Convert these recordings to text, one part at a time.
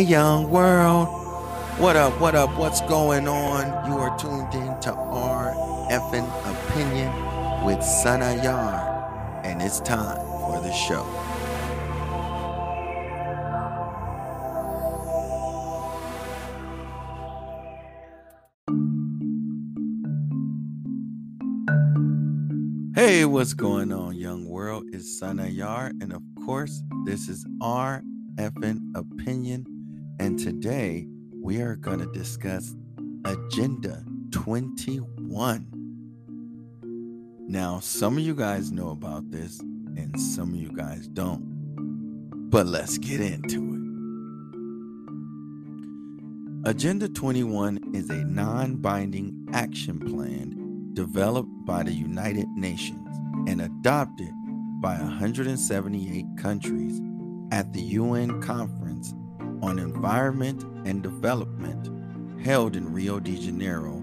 Young world. What up? What up? What's going on? You are tuned in to effing opinion with Sana Yar, and it's time for the show. Hey, what's going on, young world? It's Sana Yar, and of course, this is effing opinion. And today we are going to discuss Agenda 21. Now, some of you guys know about this, and some of you guys don't. But let's get into it. Agenda 21 is a non binding action plan developed by the United Nations and adopted by 178 countries at the UN Conference on Environment and Development held in Rio de Janeiro,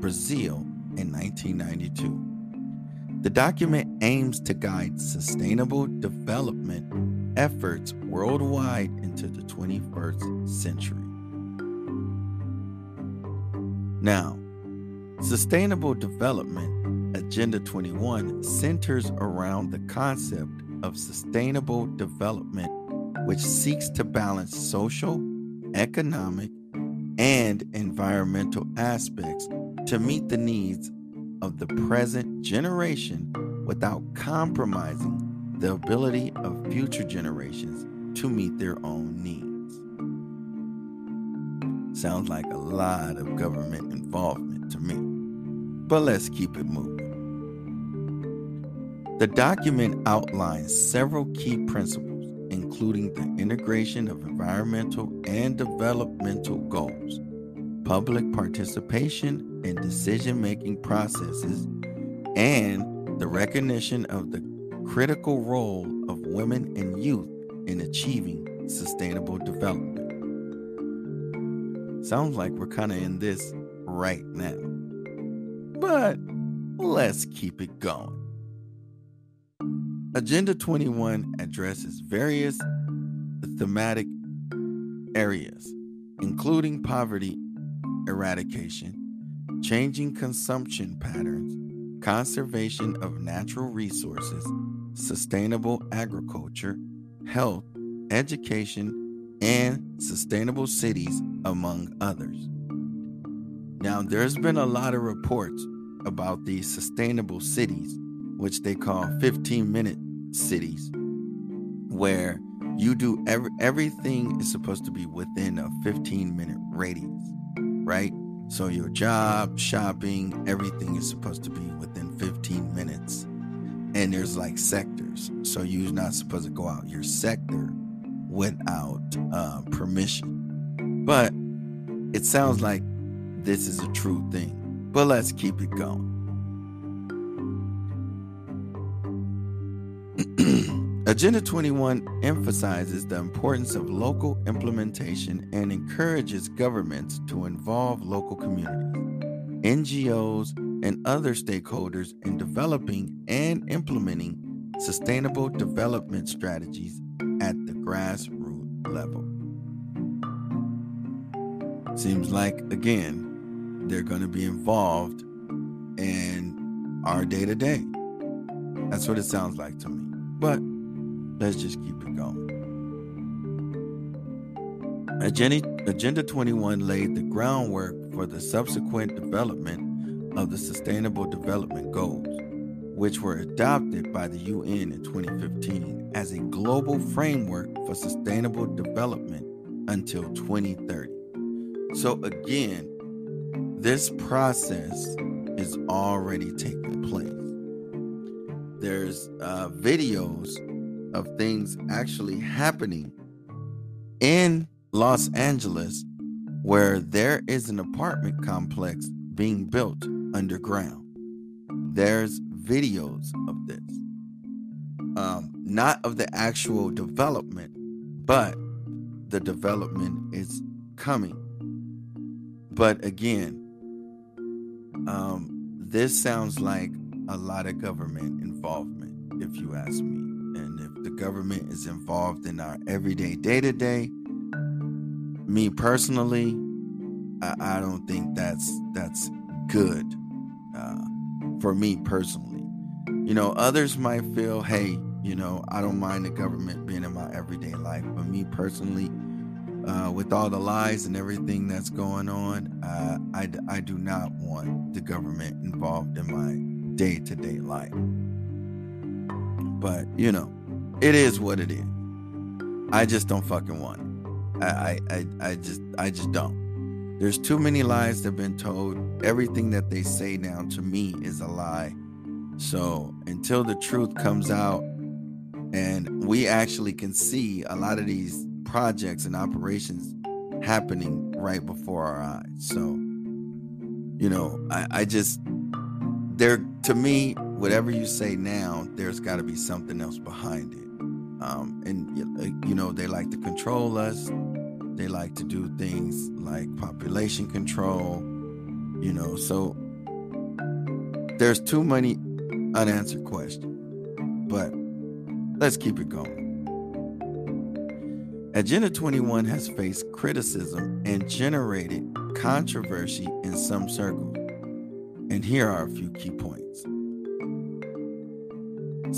Brazil in 1992. The document aims to guide sustainable development efforts worldwide into the 21st century. Now, Sustainable Development Agenda 21 centers around the concept of sustainable development, which seeks to balance social, economic, and environmental aspects to meet the needs of the present generation without compromising the ability of future generations to meet their own needs. Sounds like a lot of government involvement to me but let's keep it moving. The document outlines several key principles, including the integration of environmental and developmental goals, public participation in decision making processes, and the recognition of the critical role of women and youth in achieving sustainable development. Sounds like we're kind of in this right now but let's keep it going. Agenda 21 addresses various thematic areas, including poverty eradication, changing consumption patterns, conservation of natural resources, sustainable agriculture, health, education, and sustainable cities, among others. Now, there's been a lot of reports about these sustainable cities, which they call 15 minute cities, where you do every, everything is supposed to be within a 15 minute radius, right? So your job, shopping, everything is supposed to be within 15 minutes. And there's like sectors. So you're not supposed to go out your sector without uh, permission. But it sounds like this is a true thing. But let's keep it going. Agenda 21 emphasizes the importance of local implementation and encourages governments to involve local communities, NGOs, and other stakeholders in developing and implementing sustainable development strategies at the grassroots level. Seems like, again, they're going to be involved in our day to day. That's what it sounds like to me. But let's just keep it going. Agenda, Agenda 21 laid the groundwork for the subsequent development of the Sustainable Development Goals, which were adopted by the UN in 2015 as a global framework for sustainable development until 2030. So, again, this process is already taking place. There's uh, videos of things actually happening in Los Angeles where there is an apartment complex being built underground. There's videos of this. Um, not of the actual development, but the development is coming. But again, um, this sounds like a lot of government involvement, if you ask me. And if the government is involved in our everyday day to day, me personally, I, I don't think that's that's good uh, for me personally. You know, others might feel, hey, you know, I don't mind the government being in my everyday life, but me personally, uh, with all the lies and everything that's going on, uh, I, I do not want the government involved in my day to day life. But, you know, it is what it is. I just don't fucking want it. I, I, I just, I just don't. There's too many lies that have been told. Everything that they say now to me is a lie. So until the truth comes out and we actually can see a lot of these projects and operations happening right before our eyes. So, you know, I, I just there to me, whatever you say now, there's got to be something else behind it. Um, and you know, they like to control us. They like to do things like population control. You know, so there's too many unanswered questions. But let's keep it going. Agenda 21 has faced criticism and generated controversy in some circles. And here are a few key points.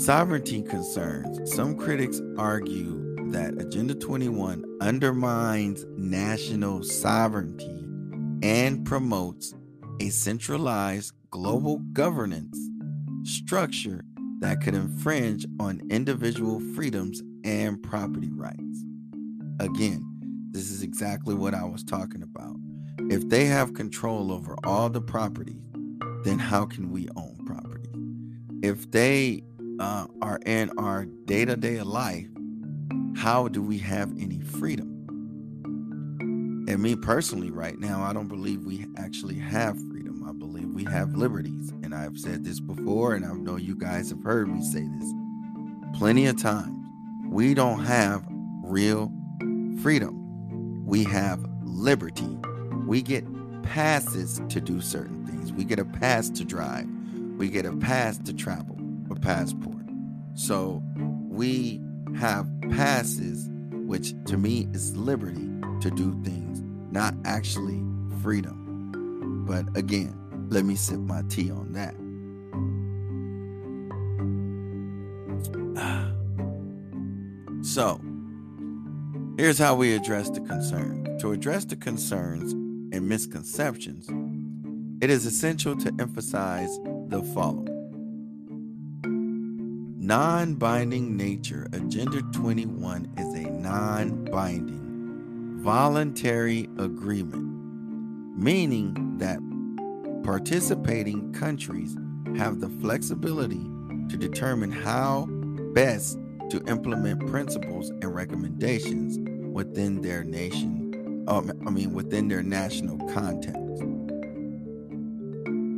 Sovereignty concerns. Some critics argue that Agenda 21 undermines national sovereignty and promotes a centralized global governance structure that could infringe on individual freedoms and property rights. Again, this is exactly what I was talking about. If they have control over all the property, then how can we own property? If they uh, are in our day to day life, how do we have any freedom? And me personally, right now, I don't believe we actually have freedom. I believe we have liberties. And I've said this before, and I know you guys have heard me say this plenty of times. We don't have real freedom. We have liberty. We get passes to do certain things. We get a pass to drive. We get a pass to travel, a passport. So we have passes, which to me is liberty to do things, not actually freedom. But again, let me sip my tea on that. So, Here's how we address the concern. To address the concerns and misconceptions, it is essential to emphasize the following non binding nature. Agenda 21 is a non binding, voluntary agreement, meaning that participating countries have the flexibility to determine how best to implement principles and recommendations within their nation, um, I mean, within their national context.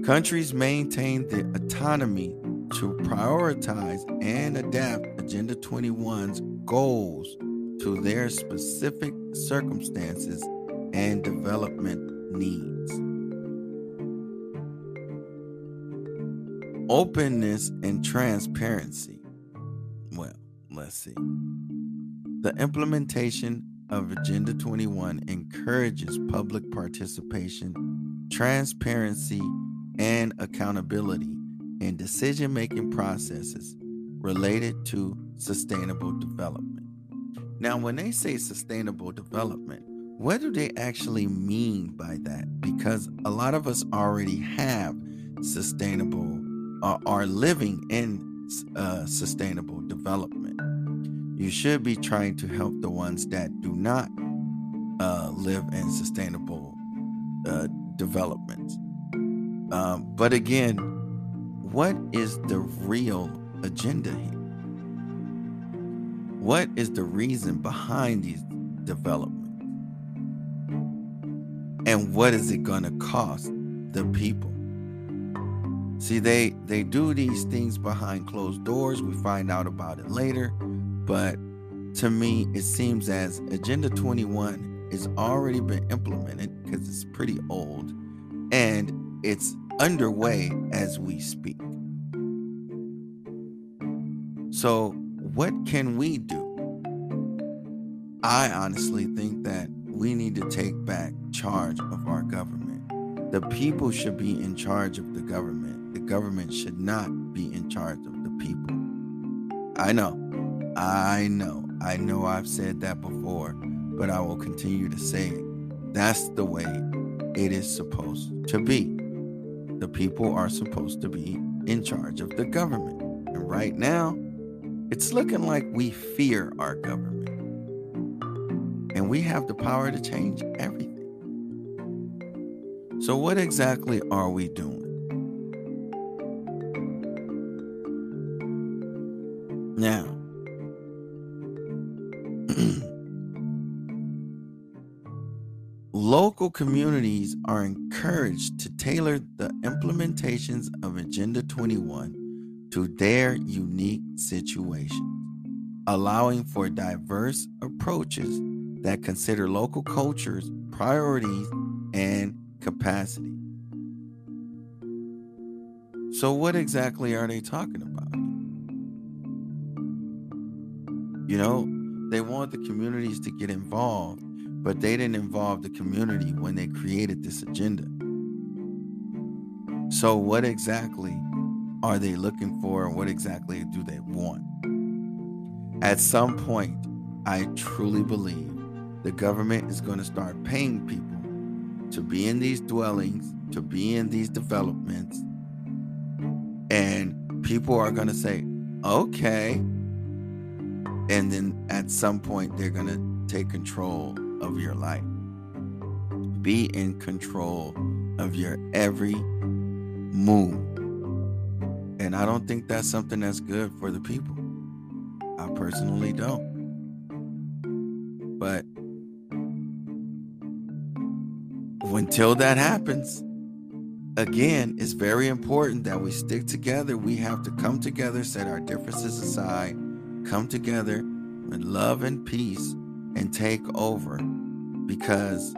Countries maintain the autonomy to prioritize and adapt Agenda 21's goals to their specific circumstances and development needs. Openness and transparency. Well, let's see. The implementation of Agenda 21 encourages public participation, transparency, and accountability in decision making processes related to sustainable development. Now, when they say sustainable development, what do they actually mean by that? Because a lot of us already have sustainable, uh, are living in uh, sustainable development. You should be trying to help the ones that do not uh, live in sustainable uh, development. Um, but again, what is the real agenda here? What is the reason behind these developments? And what is it going to cost the people? See, they they do these things behind closed doors. We find out about it later. But to me, it seems as Agenda 21 has already been implemented because it's pretty old and it's underway as we speak. So, what can we do? I honestly think that we need to take back charge of our government. The people should be in charge of the government. The government should not be in charge of the people. I know. I know. I know I've said that before, but I will continue to say it. That's the way it is supposed to be. The people are supposed to be in charge of the government. And right now, it's looking like we fear our government. And we have the power to change everything. So, what exactly are we doing? Local communities are encouraged to tailor the implementations of Agenda 21 to their unique situations, allowing for diverse approaches that consider local cultures, priorities, and capacity. So, what exactly are they talking about? You know, they want the communities to get involved, but they didn't involve the community when they created this agenda. So, what exactly are they looking for, and what exactly do they want? At some point, I truly believe the government is going to start paying people to be in these dwellings, to be in these developments, and people are going to say, okay, and then at some point, they're going to take control of your life. Be in control of your every move. And I don't think that's something that's good for the people. I personally don't. But until that happens, again, it's very important that we stick together. We have to come together, set our differences aside, come together with love and peace and take over because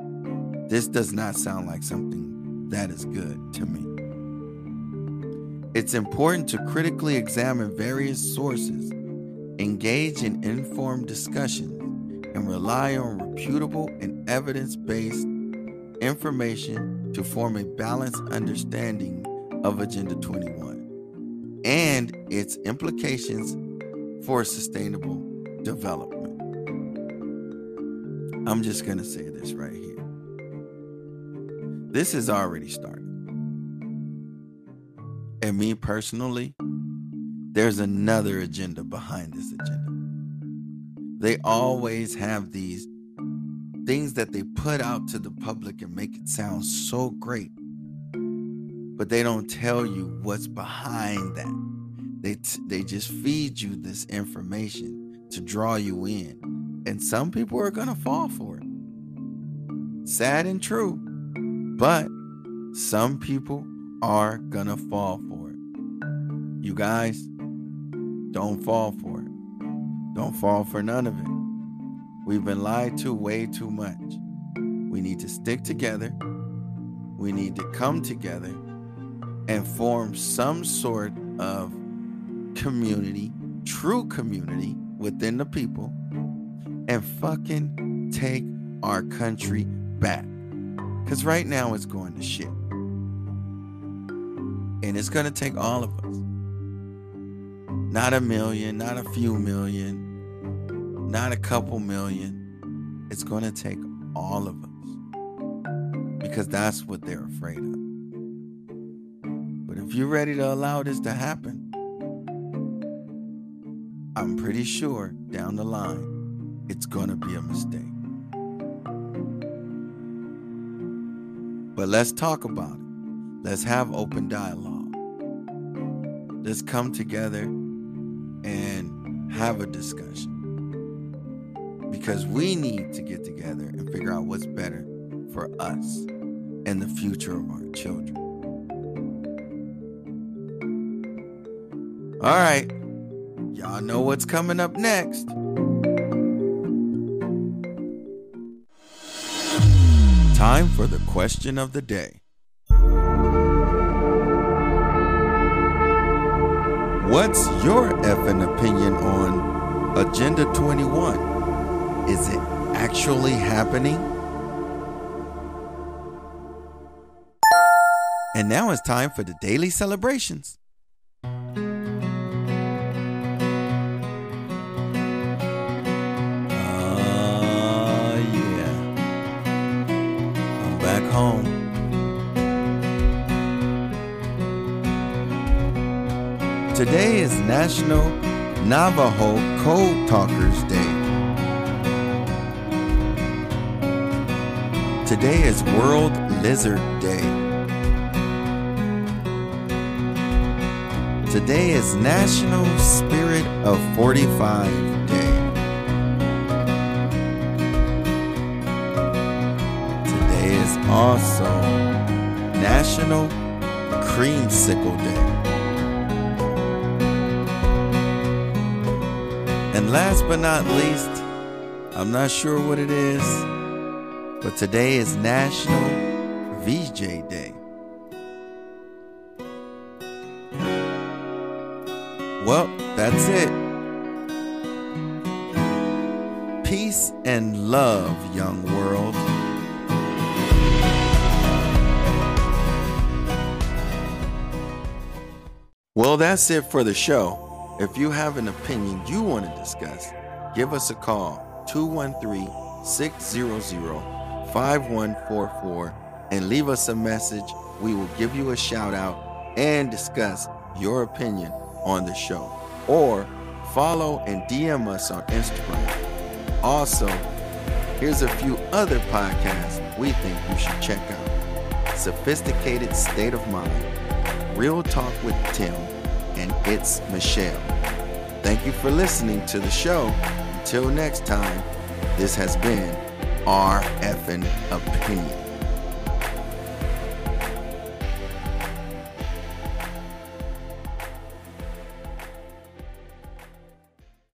this does not sound like something that is good to me. It's important to critically examine various sources, engage in informed discussions, and rely on reputable and evidence based information to form a balanced understanding of Agenda 21 and its implications for sustainable development. I'm just going to say this right here. This has already started. And me personally, there's another agenda behind this agenda. They always have these things that they put out to the public and make it sound so great, but they don't tell you what's behind that. They t- they just feed you this information to draw you in, and some people are gonna fall for it. Sad and true, but some people are gonna fall for it. You guys, don't fall for it. Don't fall for none of it. We've been lied to way too much. We need to stick together. We need to come together and form some sort of community, true community within the people, and fucking take our country back. Because right now it's going to shit. And it's going to take all of us. Not a million, not a few million, not a couple million. It's going to take all of us. Because that's what they're afraid of. But if you're ready to allow this to happen, I'm pretty sure down the line it's going to be a mistake. But let's talk about it. Let's have open dialogue. Let's come together and have a discussion. Because we need to get together and figure out what's better for us and the future of our children. All right. Y'all know what's coming up next. time for the question of the day. What's your effing opinion on Agenda 21? Is it actually happening? And now it's time for the daily celebrations. Home. Today is National Navajo Code Talkers Day. Today is World Lizard Day. Today is National Spirit of 45 Day. Also National Creamsicle Day. And last but not least, I'm not sure what it is, but today is National VJ Day. Well, that's it. Peace and love, young world. Well, that's it for the show. If you have an opinion you want to discuss, give us a call 213 600 5144 and leave us a message. We will give you a shout out and discuss your opinion on the show. Or follow and DM us on Instagram. Also, here's a few other podcasts we think you should check out Sophisticated State of Mind, Real Talk with Tim, and It's Michelle. Thank you for listening to the show. Until next time, this has been our effing opinion.